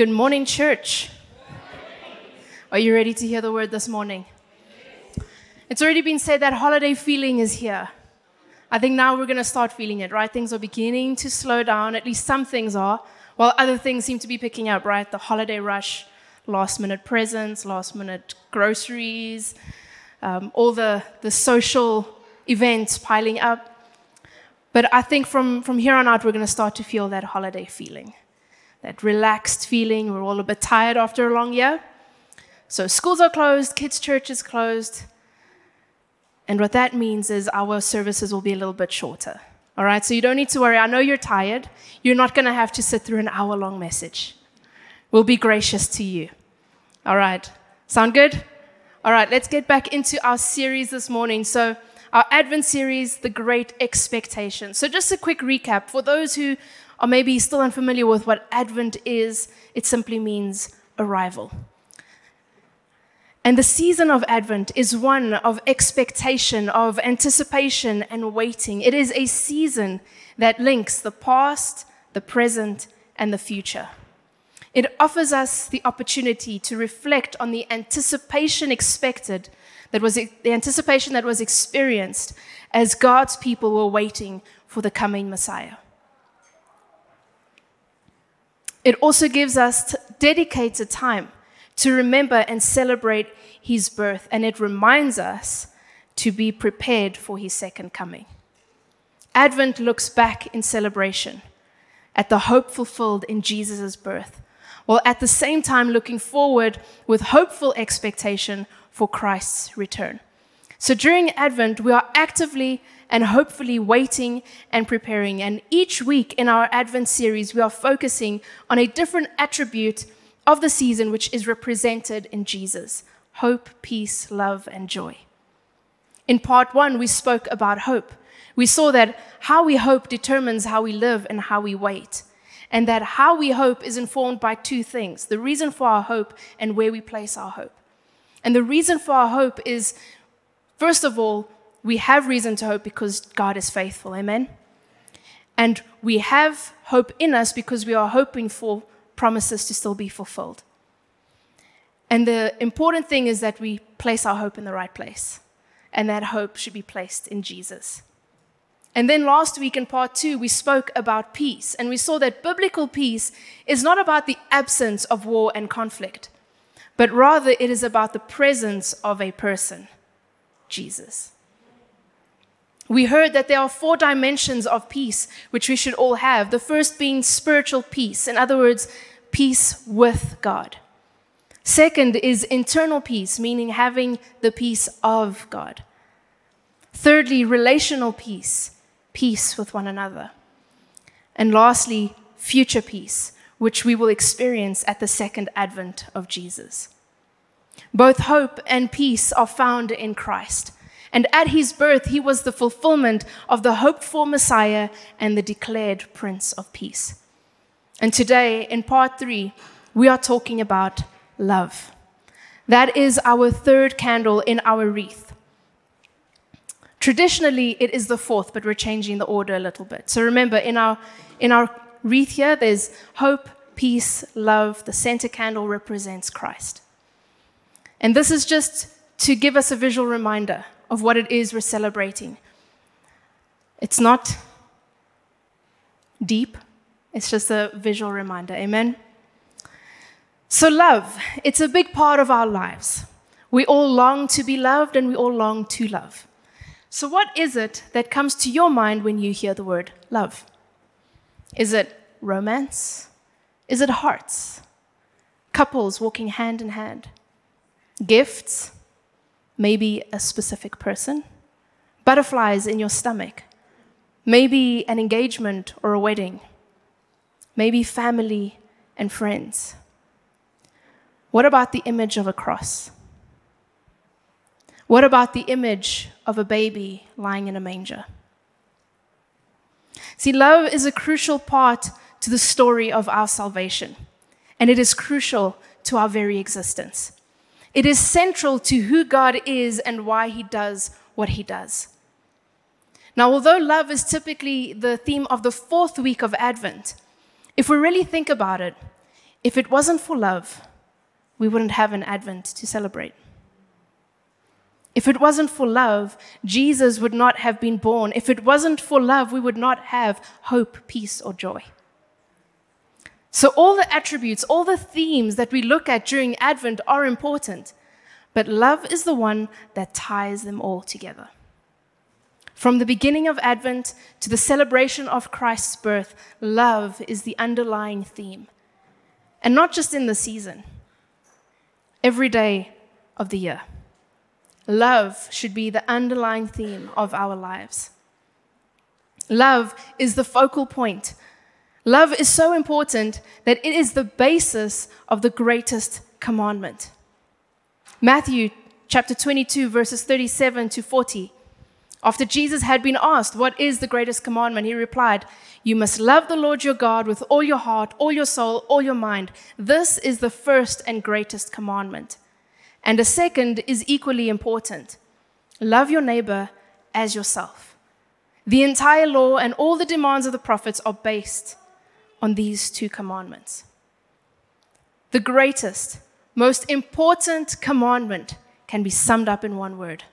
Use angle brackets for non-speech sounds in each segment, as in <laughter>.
Good morning, church. Are you ready to hear the word this morning? It's already been said that holiday feeling is here. I think now we're going to start feeling it, right? Things are beginning to slow down, at least some things are, while other things seem to be picking up, right? The holiday rush, last minute presents, last minute groceries, um, all the, the social events piling up. But I think from, from here on out, we're going to start to feel that holiday feeling, that relaxed feeling. We're all a bit tired after a long year. So schools are closed, kids' church is closed. And what that means is our services will be a little bit shorter. All right, so you don't need to worry. I know you're tired. You're not going to have to sit through an hour long message. We'll be gracious to you. All right, sound good? All right, let's get back into our series this morning. So, our Advent series, The Great Expectation. So, just a quick recap for those who are maybe still unfamiliar with what Advent is, it simply means arrival. And the season of Advent is one of expectation, of anticipation, and waiting. It is a season that links the past, the present, and the future. It offers us the opportunity to reflect on the anticipation expected that was the anticipation that was experienced as God's people were waiting for the coming Messiah. It also gives us dedicated time to remember and celebrate his birth, and it reminds us to be prepared for his second coming. Advent looks back in celebration at the hope fulfilled in Jesus' birth, while at the same time looking forward with hopeful expectation for Christ's return. So during Advent, we are actively and hopefully waiting and preparing. And each week in our Advent series, we are focusing on a different attribute of the season which is represented in Jesus hope, peace, love, and joy. In part one, we spoke about hope. We saw that how we hope determines how we live and how we wait, and that how we hope is informed by two things the reason for our hope and where we place our hope. And the reason for our hope is, first of all, we have reason to hope because God is faithful. Amen? And we have hope in us because we are hoping for promises to still be fulfilled. And the important thing is that we place our hope in the right place. And that hope should be placed in Jesus. And then last week in part two, we spoke about peace. And we saw that biblical peace is not about the absence of war and conflict but rather it is about the presence of a person, Jesus. We heard that there are four dimensions of peace which we should all have. The first being spiritual peace, in other words, peace with God. Second is internal peace, meaning having the peace of God. Thirdly, relational peace, peace with one another. And lastly, future peace, which we will experience at the second advent of Jesus. Both hope and peace are found in Christ. And at his birth, he was the fulfillment of the hoped for Messiah and the declared Prince of Peace. And today, in part three, we are talking about love. That is our third candle in our wreath. Traditionally, it is the fourth, but we're changing the order a little bit. So remember, in our, in our wreath here, there's hope, peace, love. The center candle represents Christ. And this is just to give us a visual reminder of what it is we're celebrating. It's not deep, it's just a visual reminder. Amen? So, love, it's a big part of our lives. We all long to be loved and we all long to love. So, what is it that comes to your mind when you hear the word love? Is it romance? Is it hearts? Couples walking hand in hand? Gifts? Maybe a specific person? Butterflies in your stomach? Maybe an engagement or a wedding? Maybe family and friends? What about the image of a cross? What about the image of a baby lying in a manger? See, love is a crucial part to the story of our salvation, and it is crucial to our very existence. It is central to who God is and why He does what He does. Now, although love is typically the theme of the fourth week of Advent, if we really think about it, If it wasn't for love, we wouldn't have an Advent to celebrate. If it wasn't for love, Jesus would not have been born. If it wasn't for love, we would not have hope, peace, or joy. So, all the attributes, all the themes that we look at during Advent are important, but love is the one that ties them all together. From the beginning of Advent to the celebration of Christ's birth, love is the underlying theme. And not just in the season, every day of the year. Love should be the underlying theme of our lives. Love is the focal point. Love is so important that it is the basis of the greatest commandment. Matthew chapter 22, verses 37 to 40. After Jesus had been asked, What is the greatest commandment? he replied, You must love the Lord your God with all your heart, all your soul, all your mind. This is the first and greatest commandment. And a second is equally important love your neighbor as yourself. The entire law and all the demands of the prophets are based on these two commandments. The greatest, most important commandment can be summed up in one word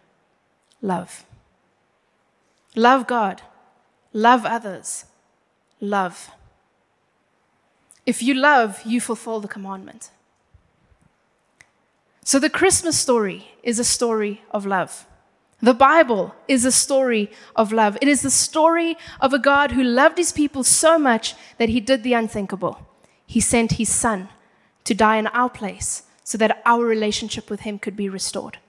love. Love God, love others, love. If you love, you fulfill the commandment. So the Christmas story is a story of love. The Bible is a story of love. It is the story of a God who loved his people so much that he did the unthinkable. He sent his son to die in our place so that our relationship with him could be restored.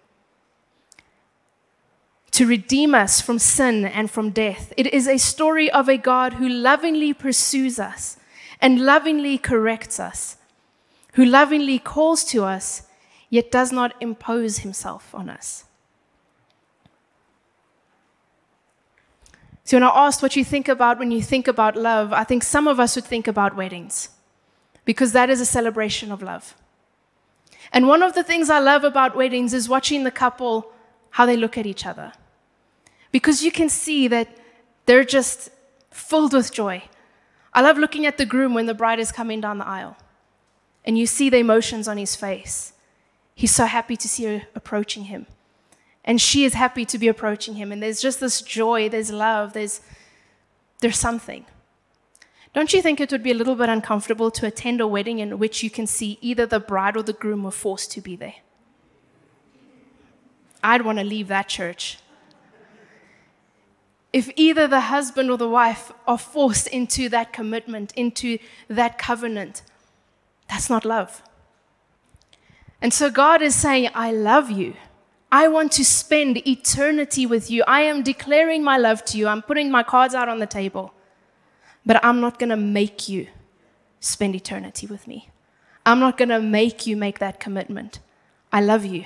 To redeem us from sin and from death. It is a story of a God who lovingly pursues us and lovingly corrects us, who lovingly calls to us yet does not impose himself on us. So, when I asked what you think about when you think about love, I think some of us would think about weddings because that is a celebration of love. And one of the things I love about weddings is watching the couple how they look at each other. Because you can see that they're just filled with joy. I love looking at the groom when the bride is coming down the aisle and you see the emotions on his face. He's so happy to see her approaching him. And she is happy to be approaching him. And there's just this joy, there's love, there's, there's something. Don't you think it would be a little bit uncomfortable to attend a wedding in which you can see either the bride or the groom were forced to be there? I'd want to leave that church. If either the husband or the wife are forced into that commitment, into that covenant, that's not love. And so God is saying, I love you. I want to spend eternity with you. I am declaring my love to you. I'm putting my cards out on the table. But I'm not going to make you spend eternity with me. I'm not going to make you make that commitment. I love you.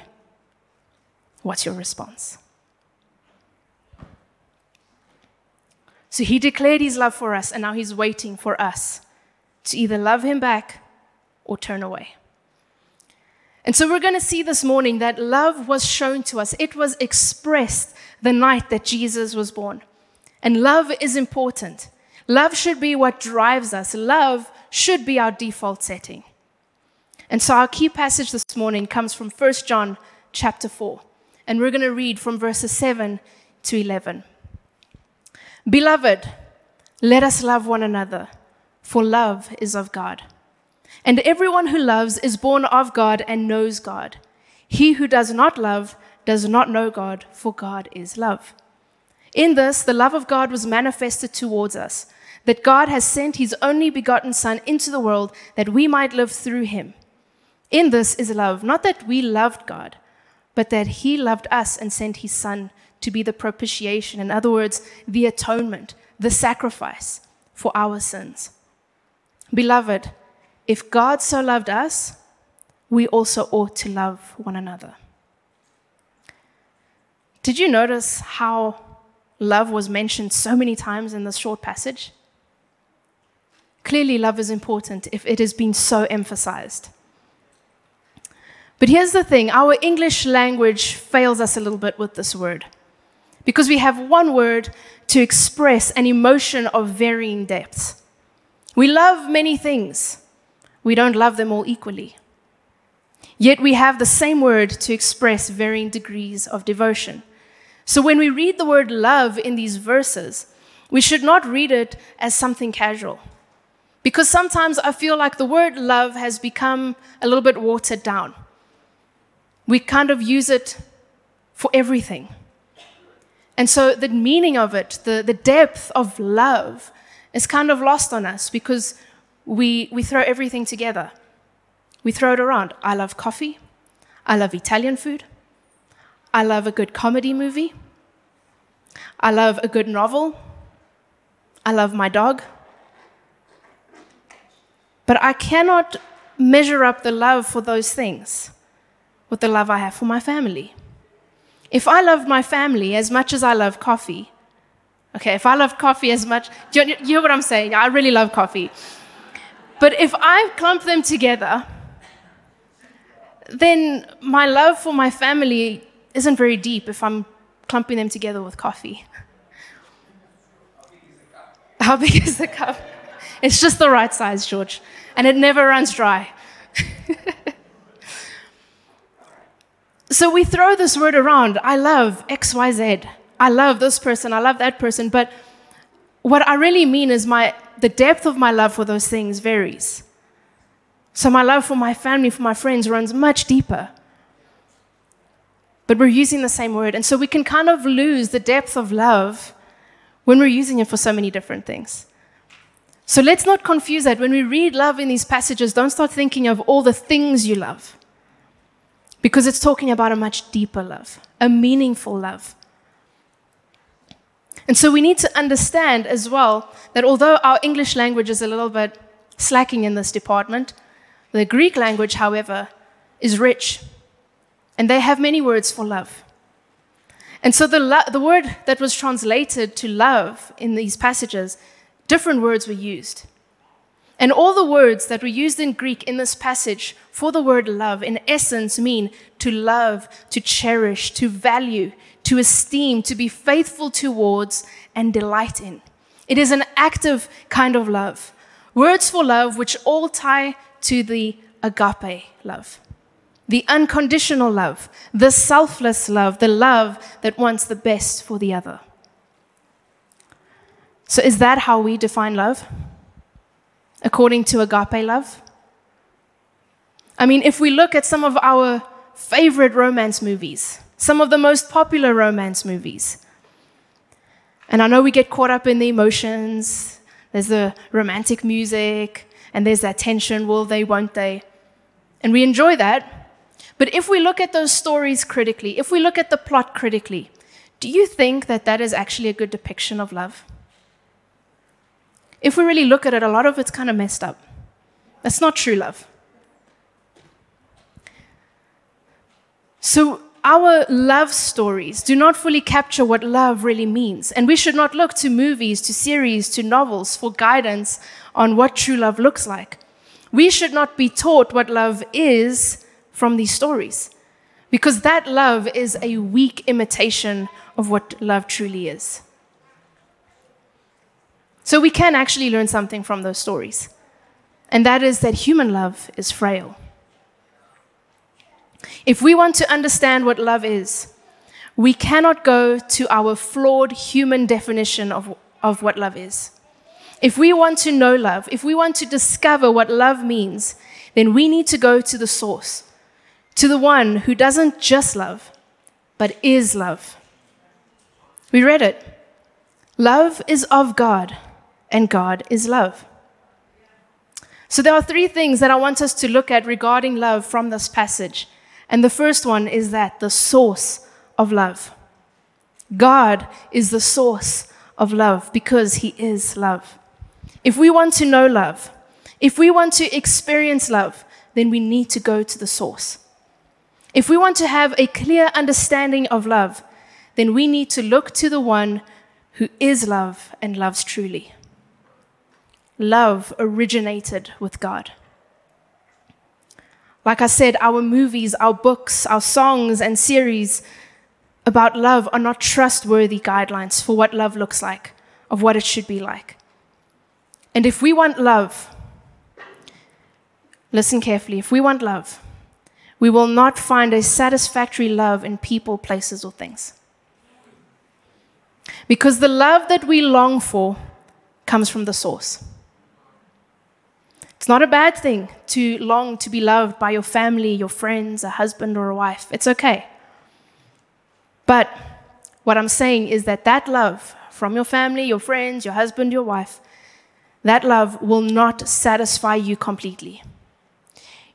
What's your response? So he declared his love for us, and now he's waiting for us to either love him back or turn away. And so we're going to see this morning that love was shown to us. It was expressed the night that Jesus was born. And love is important. Love should be what drives us. Love should be our default setting. And so our key passage this morning comes from 1 John chapter 4. And we're going to read from verses 7 to 11. Beloved, let us love one another, for love is of God. And everyone who loves is born of God and knows God. He who does not love does not know God, for God is love. In this, the love of God was manifested towards us, that God has sent his only begotten Son into the world that we might live through him. In this is love, not that we loved God, but that he loved us and sent his Son to be the propitiation, in other words, the atonement, the sacrifice for our sins. Beloved, if God so loved us, we also ought to love one another. Did you notice how love was mentioned so many times in this short passage? Clearly, love is important if it has been so emphasized. But here's the thing our English language fails us a little bit with this word because we have one word to express an emotion of varying depths. We love many things. We don't love them all equally. Yet we have the same word to express varying degrees of devotion. So when we read the word love in these verses, we should not read it as something casual. Because sometimes I feel like the word love has become a little bit watered down. We kind of use it for everything. And so the meaning of it, the, the depth of love, is kind of lost on us because we, we throw everything together. We throw it around. I love coffee. I love Italian food. I love a good comedy movie. I love a good novel. I love my dog. But I cannot measure up the love for those things with the love I have for my family. If I love my family as much as I love coffee, okay, if I love coffee as much, you, you hear what I'm saying? I really love coffee. But if I clump them together, then my love for my family isn't very deep if I'm clumping them together with coffee. <laughs> How big is the cup? It's just the right size, George, and it never runs dry. <laughs> so we throw this word around. I love XYZ. I love this person. I love that person. But what I really mean is my the depth of my love for those things varies. So my love for my family, for my friends runs much deeper. But we're using the same word. And so we can kind of lose the depth of love when we're using it for so many different things. So let's not confuse that. When we read love in these passages, don't start thinking of all the things you love. Because it's talking about a much deeper love, a meaningful love. And so we need to understand as well that although our English language is a little bit slacking in this department, the Greek language, however, is rich. And they have many words for love. And so the, lo- the word that was translated to love in these passages, different words were used. And all the words that were used in Greek in this passage for the word love, in essence, mean to love, to cherish, to value, to esteem, to be faithful towards, and delight in. It is an active kind of love. Words for love which all tie to the agape love the unconditional love, the selfless love, the love that wants the best for the other. So, is that how we define love? According to agape love? I mean, if we look at some of our favorite romance movies, some of the most popular romance movies, and I know we get caught up in the emotions, there's the romantic music, and there's that tension will they, won't they? And we enjoy that. But if we look at those stories critically, if we look at the plot critically, do you think that that is actually a good depiction of love? If we really look at it, a lot of it's kind of messed up. That's not true love. So, our love stories do not fully capture what love really means. And we should not look to movies, to series, to novels for guidance on what true love looks like. We should not be taught what love is from these stories. Because that love is a weak imitation of what love truly is. So we can actually learn something from those stories, and that is that human love is frail. If we want to understand what love is, we cannot go to our flawed human definition of, of what love is. If we want to know love, if we want to discover what love means, then we need to go to the source to the one who doesn't just love, but is love. We read it. Love is of God, and God is love. So, there are three things that I want us to look at regarding love from this passage. And the first one is that the source of love. God is the source of love because He is love. If we want to know love, if we want to experience love, then we need to go to the source. If we want to have a clear understanding of love, then we need to look to the one who is love and loves truly. Love originated with God. Like I said, our movies, our books, our songs, and series about love are not trustworthy guidelines for what love looks like, of what it should be like. And if we want love, Listen carefully. If we want love, we will not find a satisfactory love in people, places, or things. Because the love that we long for comes from the source. It's not a bad thing to long to be loved by your family, your friends, a husband, or a wife. It's okay. But what I'm saying is that that love from your family, your friends, your husband, your wife, that love will not satisfy you completely.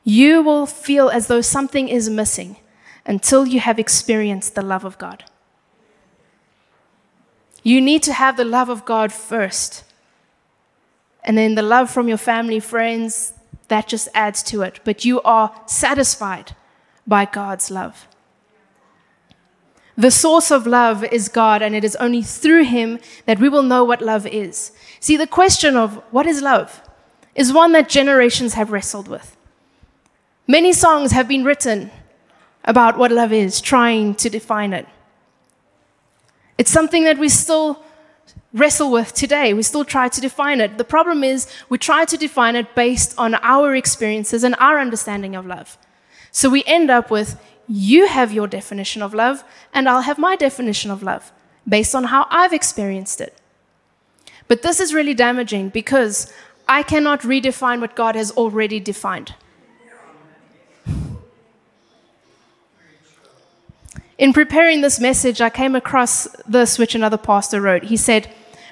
You will feel as though something is missing until you have experienced the love of God. You need to have the love of God first and then the love from your family, friends, that just adds to it. But you are satisfied by God's love. The source of love is God, and it is only through Him that we will know what love is. See, the question of what is love is one that generations have wrestled with. Many songs have been written about what love is, trying to define it. It's something that we still wrestle with today. We still try to define it. The problem is we try to define it based on our experiences and our understanding of love. So we end up with you have your definition of love, and I'll have my definition of love based on how I've experienced it. But this is really damaging because I cannot redefine what God has already defined. In preparing this message, I came across this which another pastor wrote. He said,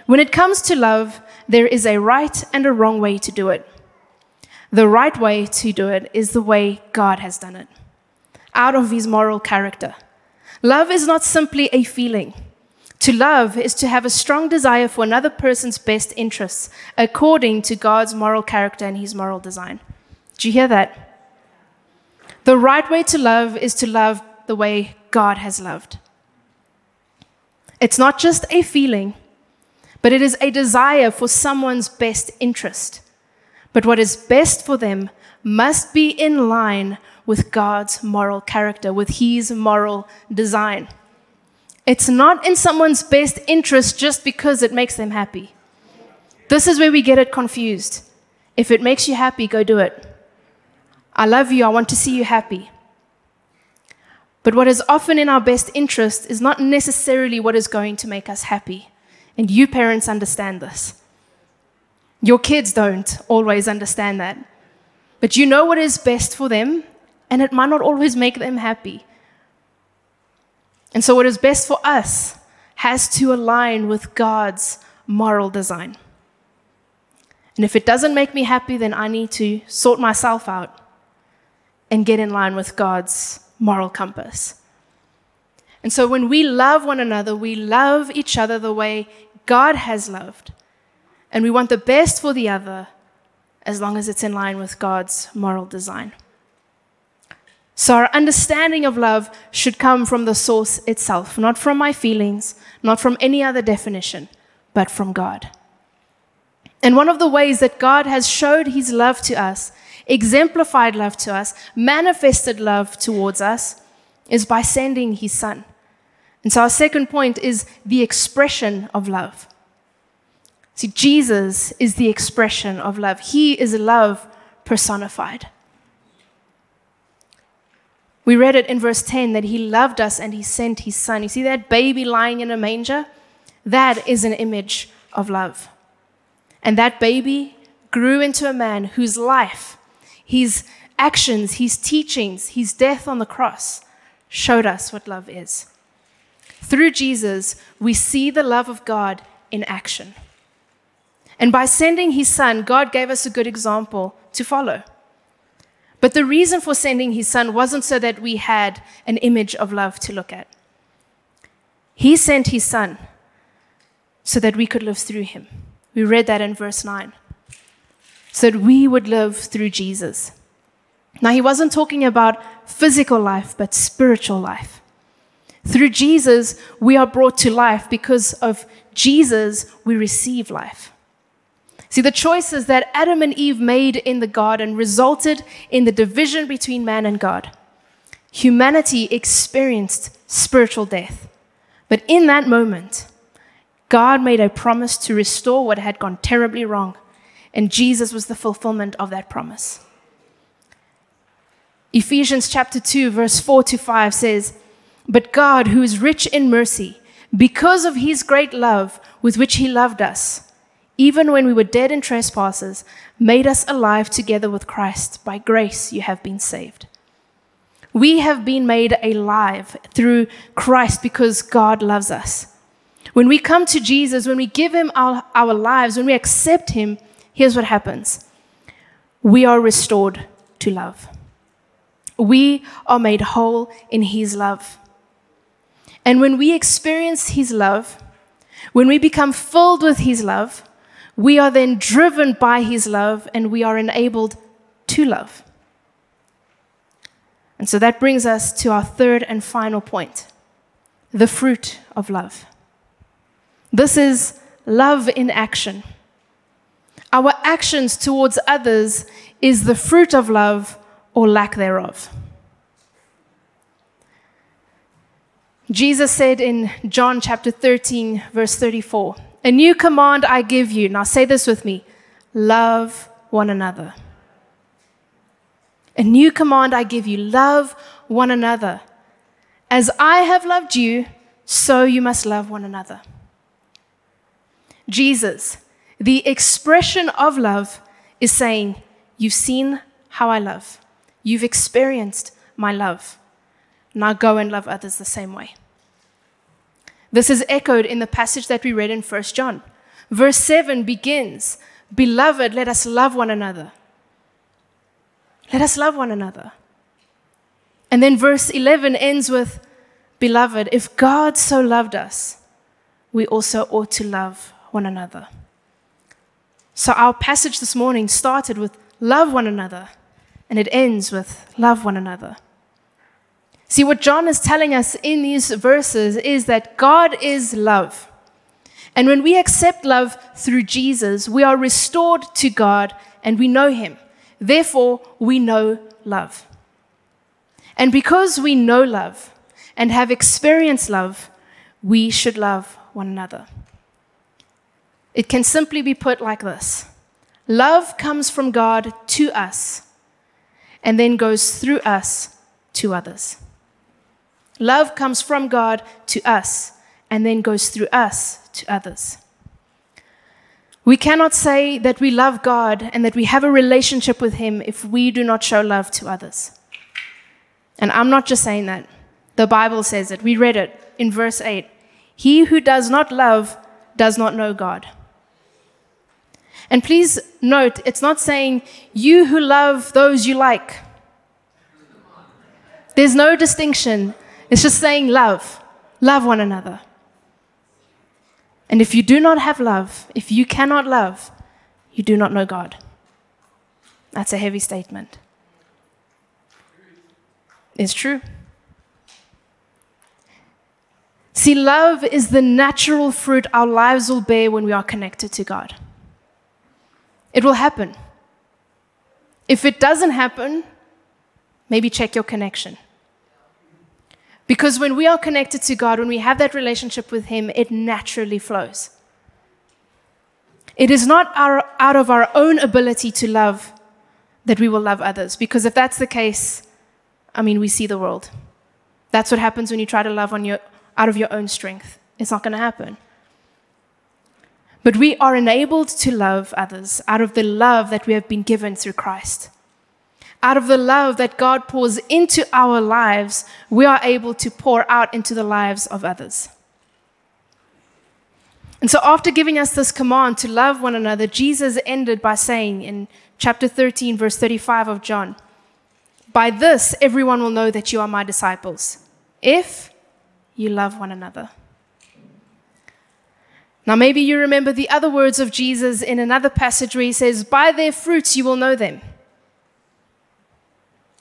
When it comes to love, there is a right and a wrong way to do it. The right way to do it is the way God has done it, out of his moral character. Love is not simply a feeling. To love is to have a strong desire for another person's best interests according to God's moral character and his moral design. Do you hear that? The right way to love is to love the way God has loved. It's not just a feeling, but it is a desire for someone's best interest. But what is best for them must be in line with God's moral character, with His moral design. It's not in someone's best interest just because it makes them happy. This is where we get it confused. If it makes you happy, go do it. I love you, I want to see you happy. But what is often in our best interest is not necessarily what is going to make us happy. And you parents understand this. Your kids don't always understand that. But you know what is best for them, and it might not always make them happy. And so, what is best for us has to align with God's moral design. And if it doesn't make me happy, then I need to sort myself out and get in line with God's moral compass. And so when we love one another, we love each other the way God has loved. And we want the best for the other as long as it's in line with God's moral design. So our understanding of love should come from the source itself, not from my feelings, not from any other definition, but from God. And one of the ways that God has showed his love to us exemplified love to us, manifested love towards us, is by sending his son. And so our second point is the expression of love. See, Jesus is the expression of love. He is love personified. We read it in verse 10 that he loved us and he sent his son. You see that baby lying in a manger? That is an image of love. And that baby grew into a man whose life his actions, his teachings, his death on the cross showed us what love is. Through Jesus, we see the love of God in action. And by sending his son, God gave us a good example to follow. But the reason for sending his son wasn't so that we had an image of love to look at. He sent his son so that we could live through him. We read that in verse 9 so that we would live through Jesus. Now, he wasn't talking about physical life, but spiritual life. Through Jesus, we are brought to life. Because of Jesus, we receive life. See, the choices that Adam and Eve made in the garden resulted in the division between man and God. Humanity experienced spiritual death. But in that moment, God made a promise to restore what had gone terribly wrong and Jesus was the fulfillment of that promise. Ephesians chapter 2, verse 4 to 5 says, But God, who is rich in mercy, because of his great love with which he loved us, even when we were dead in trespasses, made us alive together with Christ. By grace you have been saved. We have been made alive through Christ because God loves us. When we come to Jesus, when we give him our, our lives, when we accept him, here's what happens we are restored to love. We are made whole in his love. And when we experience his love, when we become filled with his love, we are then driven by his love and we are enabled to love. And so that brings us to our third and final point the fruit of love. This is love in action. Our actions towards others is the fruit of love or lack thereof. Jesus said in John chapter 13, verse 34, A new command I give you. Now say this with me love one another. A new command I give you love one another. As I have loved you, so you must love one another. Jesus, the expression of love, is saying, You've seen how I love, you've experienced my love. Now go and love others the same way. This is echoed in the passage that we read in 1 John. Verse 7 begins Beloved, let us love one another. Let us love one another. And then verse 11 ends with Beloved, if God so loved us, we also ought to love one another. So our passage this morning started with love one another, and it ends with love one another. See, what John is telling us in these verses is that God is love. And when we accept love through Jesus, we are restored to God and we know Him. Therefore, we know love. And because we know love and have experienced love, we should love one another. It can simply be put like this Love comes from God to us and then goes through us to others. Love comes from God to us and then goes through us to others. We cannot say that we love God and that we have a relationship with Him if we do not show love to others. And I'm not just saying that. The Bible says it. We read it in verse 8. He who does not love does not know God. And please note, it's not saying you who love those you like. There's no distinction. It's just saying love. Love one another. And if you do not have love, if you cannot love, you do not know God. That's a heavy statement. It's true. See, love is the natural fruit our lives will bear when we are connected to God. It will happen. If it doesn't happen, maybe check your connection. Because when we are connected to God, when we have that relationship with Him, it naturally flows. It is not our, out of our own ability to love that we will love others. Because if that's the case, I mean, we see the world. That's what happens when you try to love on your, out of your own strength. It's not going to happen. But we are enabled to love others out of the love that we have been given through Christ. Out of the love that God pours into our lives, we are able to pour out into the lives of others. And so, after giving us this command to love one another, Jesus ended by saying in chapter 13, verse 35 of John, By this everyone will know that you are my disciples, if you love one another. Now, maybe you remember the other words of Jesus in another passage where he says, By their fruits you will know them.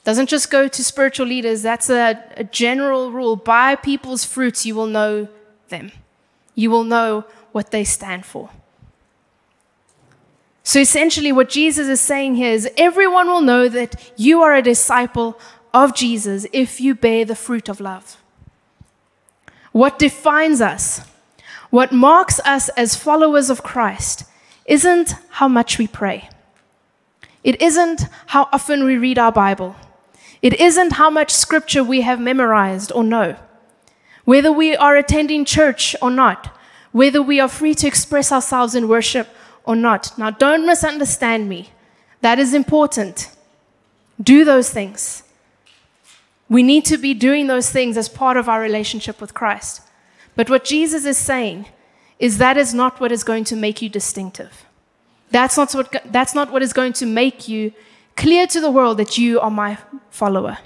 Doesn't just go to spiritual leaders, that's a, a general rule. By people's fruits you will know them, you will know what they stand for. So essentially, what Jesus is saying here is everyone will know that you are a disciple of Jesus if you bear the fruit of love. What defines us? What marks us as followers of Christ isn't how much we pray. It isn't how often we read our Bible. It isn't how much scripture we have memorized or know, whether we are attending church or not, whether we are free to express ourselves in worship or not. Now, don't misunderstand me. That is important. Do those things. We need to be doing those things as part of our relationship with Christ. But what Jesus is saying is that is not what is going to make you distinctive. That's not what, that's not what is going to make you clear to the world that you are my follower.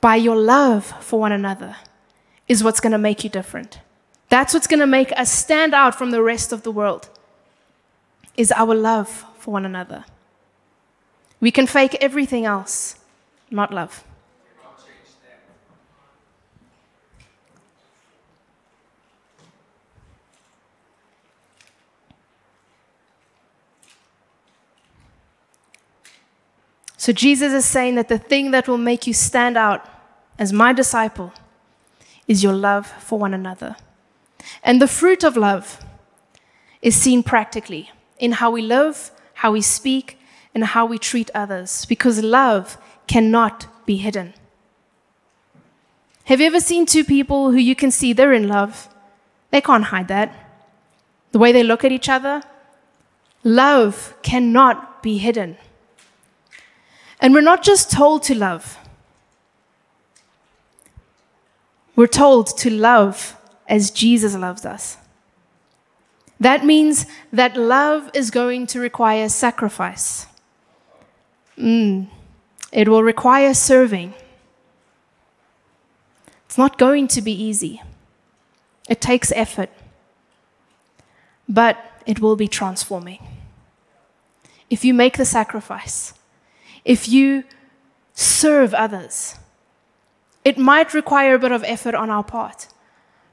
By your love for one another is what's going to make you different. That's what's going to make us stand out from the rest of the world is our love for one another. We can fake everything else, not love. So Jesus is saying that the thing that will make you stand out as my disciple is your love for one another. And the fruit of love is seen practically in how we live, how we speak, and how we treat others, because love cannot be hidden. Have you ever seen two people who you can see they're in love? They can't hide that. The way they look at each other, love cannot be hidden. And we're not just told to love, we're told to love as Jesus loves us. That means that love is going to require sacrifice. Mm. It will require serving. It's not going to be easy. It takes effort. But it will be transforming. If you make the sacrifice, if you serve others. It might require a bit of effort on our part,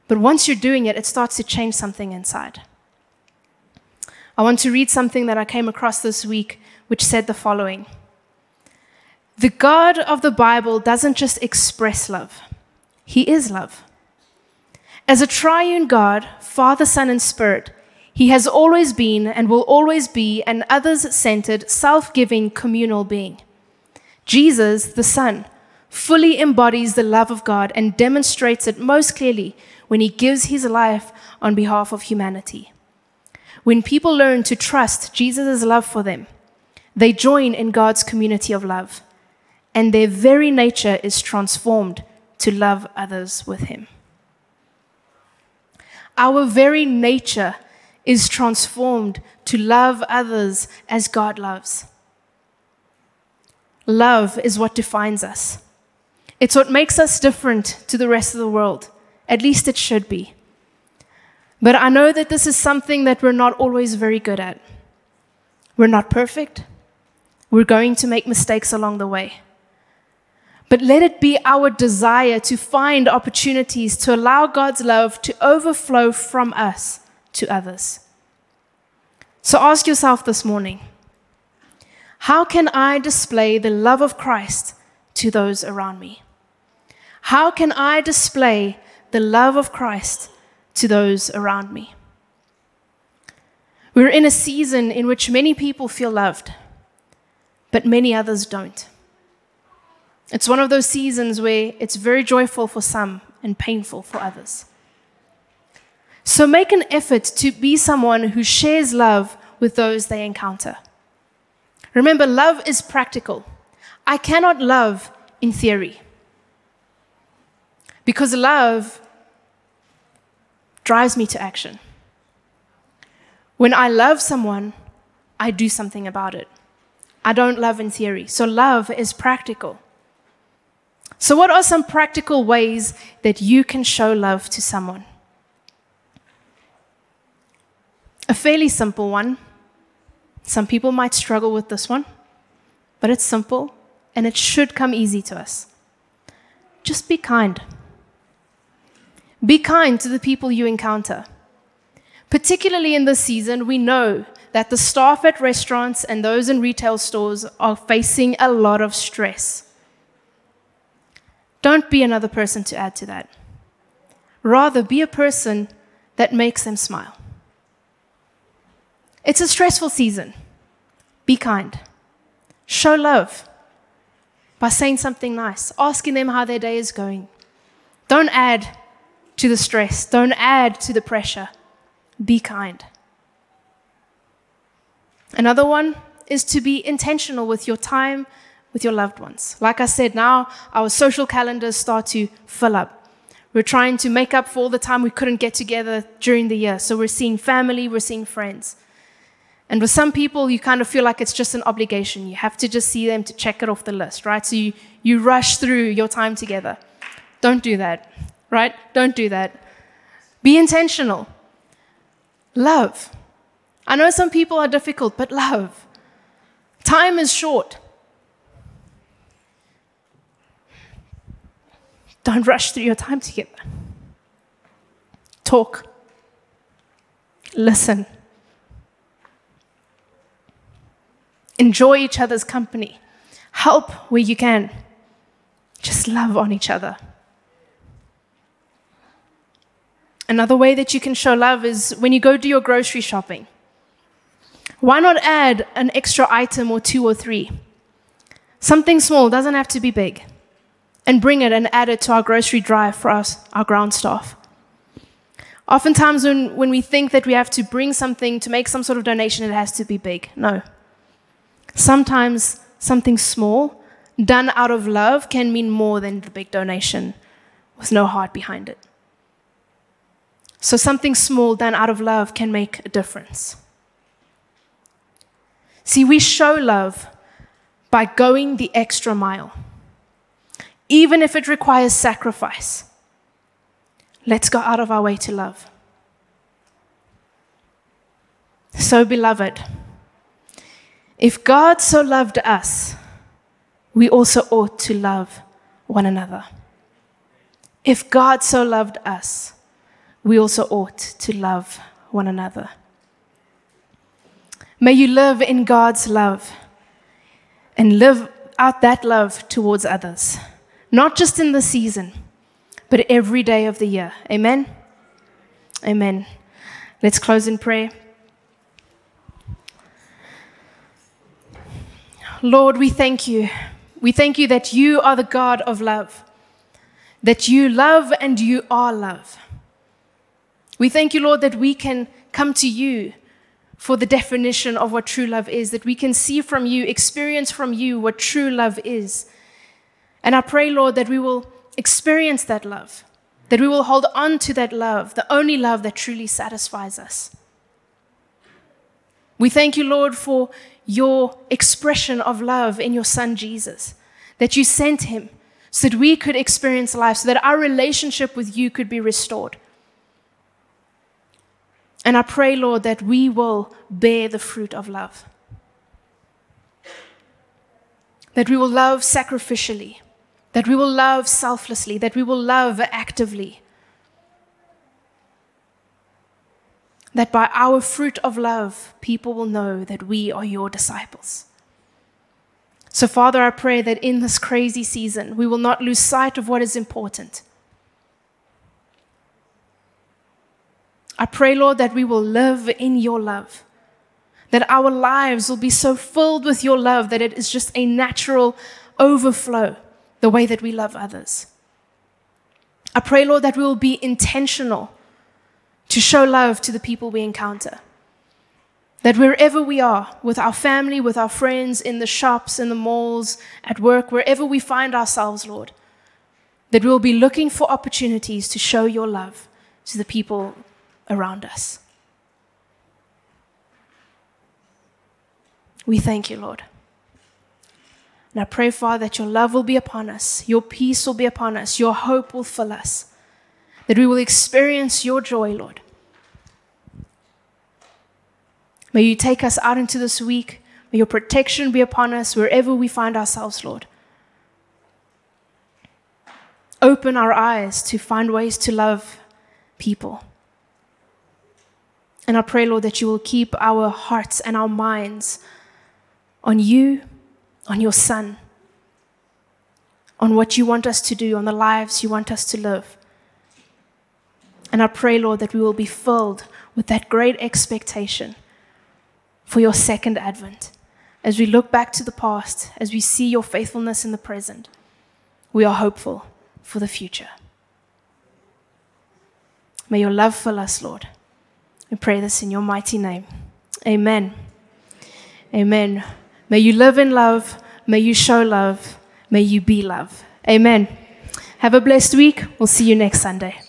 but once you're doing it, it starts to change something inside. I want to read something that I came across this week, which said the following The God of the Bible doesn't just express love, He is love. As a triune God, Father, Son, and Spirit, he has always been and will always be an others centered, self giving communal being. Jesus, the Son, fully embodies the love of God and demonstrates it most clearly when he gives his life on behalf of humanity. When people learn to trust Jesus' love for them, they join in God's community of love, and their very nature is transformed to love others with him. Our very nature is transformed to love others as God loves. Love is what defines us. It's what makes us different to the rest of the world. At least it should be. But I know that this is something that we're not always very good at. We're not perfect. We're going to make mistakes along the way. But let it be our desire to find opportunities to allow God's love to overflow from us to others. So ask yourself this morning how can I display the love of Christ to those around me? How can I display the love of Christ to those around me? We're in a season in which many people feel loved, but many others don't. It's one of those seasons where it's very joyful for some and painful for others. So make an effort to be someone who shares love with those they encounter. Remember, love is practical. I cannot love in theory because love drives me to action. When I love someone, I do something about it. I don't love in theory. So, love is practical. So, what are some practical ways that you can show love to someone? A fairly simple one. Some people might struggle with this one, but it's simple and it should come easy to us. Just be kind. Be kind to the people you encounter. Particularly in this season, we know that the staff at restaurants and those in retail stores are facing a lot of stress. Don't be another person to add to that. Rather, be a person that makes them smile. It's a stressful season. Be kind. Show love. by saying something nice, asking them how their day is going. Don't add to the stress, don't add to the pressure. Be kind. Another one is to be intentional with your time with your loved ones. Like I said, now our social calendars start to fill up. We're trying to make up for all the time we couldn't get together during the year. So we're seeing family, we're seeing friends. And with some people, you kind of feel like it's just an obligation. You have to just see them to check it off the list, right? So you, you rush through your time together. Don't do that, right? Don't do that. Be intentional. Love. I know some people are difficult, but love. Time is short. Don't rush through your time together. Talk. Listen. Enjoy each other's company. Help where you can. Just love on each other. Another way that you can show love is when you go do your grocery shopping. Why not add an extra item or two or three? Something small, doesn't have to be big. And bring it and add it to our grocery drive for us, our ground staff. Oftentimes, when, when we think that we have to bring something to make some sort of donation, it has to be big. No. Sometimes something small, done out of love, can mean more than the big donation with no heart behind it. So, something small done out of love can make a difference. See, we show love by going the extra mile, even if it requires sacrifice. Let's go out of our way to love. So, beloved, if God so loved us, we also ought to love one another. If God so loved us, we also ought to love one another. May you live in God's love and live out that love towards others, not just in the season, but every day of the year. Amen? Amen. Let's close in prayer. Lord, we thank you. We thank you that you are the God of love, that you love and you are love. We thank you, Lord, that we can come to you for the definition of what true love is, that we can see from you, experience from you what true love is. And I pray, Lord, that we will experience that love, that we will hold on to that love, the only love that truly satisfies us. We thank you, Lord, for your expression of love in your Son Jesus, that you sent him so that we could experience life, so that our relationship with you could be restored. And I pray, Lord, that we will bear the fruit of love. That we will love sacrificially, that we will love selflessly, that we will love actively. That by our fruit of love, people will know that we are your disciples. So, Father, I pray that in this crazy season, we will not lose sight of what is important I pray, Lord, that we will live in your love, that our lives will be so filled with your love that it is just a natural overflow, the way that we love others. I pray, Lord, that we will be intentional to show love to the people we encounter. That wherever we are, with our family, with our friends, in the shops, in the malls, at work, wherever we find ourselves, Lord, that we will be looking for opportunities to show your love to the people around us. We thank you, Lord. And I pray, Father, that your love will be upon us, your peace will be upon us, your hope will fill us, that we will experience your joy, Lord. May you take us out into this week. May your protection be upon us wherever we find ourselves, Lord. Open our eyes to find ways to love people. And I pray, Lord, that you will keep our hearts and our minds on you, on your Son, on what you want us to do, on the lives you want us to live. And I pray, Lord, that we will be filled with that great expectation for your second advent. as we look back to the past, as we see your faithfulness in the present, we are hopeful for the future. May your love fill us, Lord. We pray this in your mighty name. Amen. Amen. May you live in love. May you show love. May you be love. Amen. Have a blessed week. We'll see you next Sunday.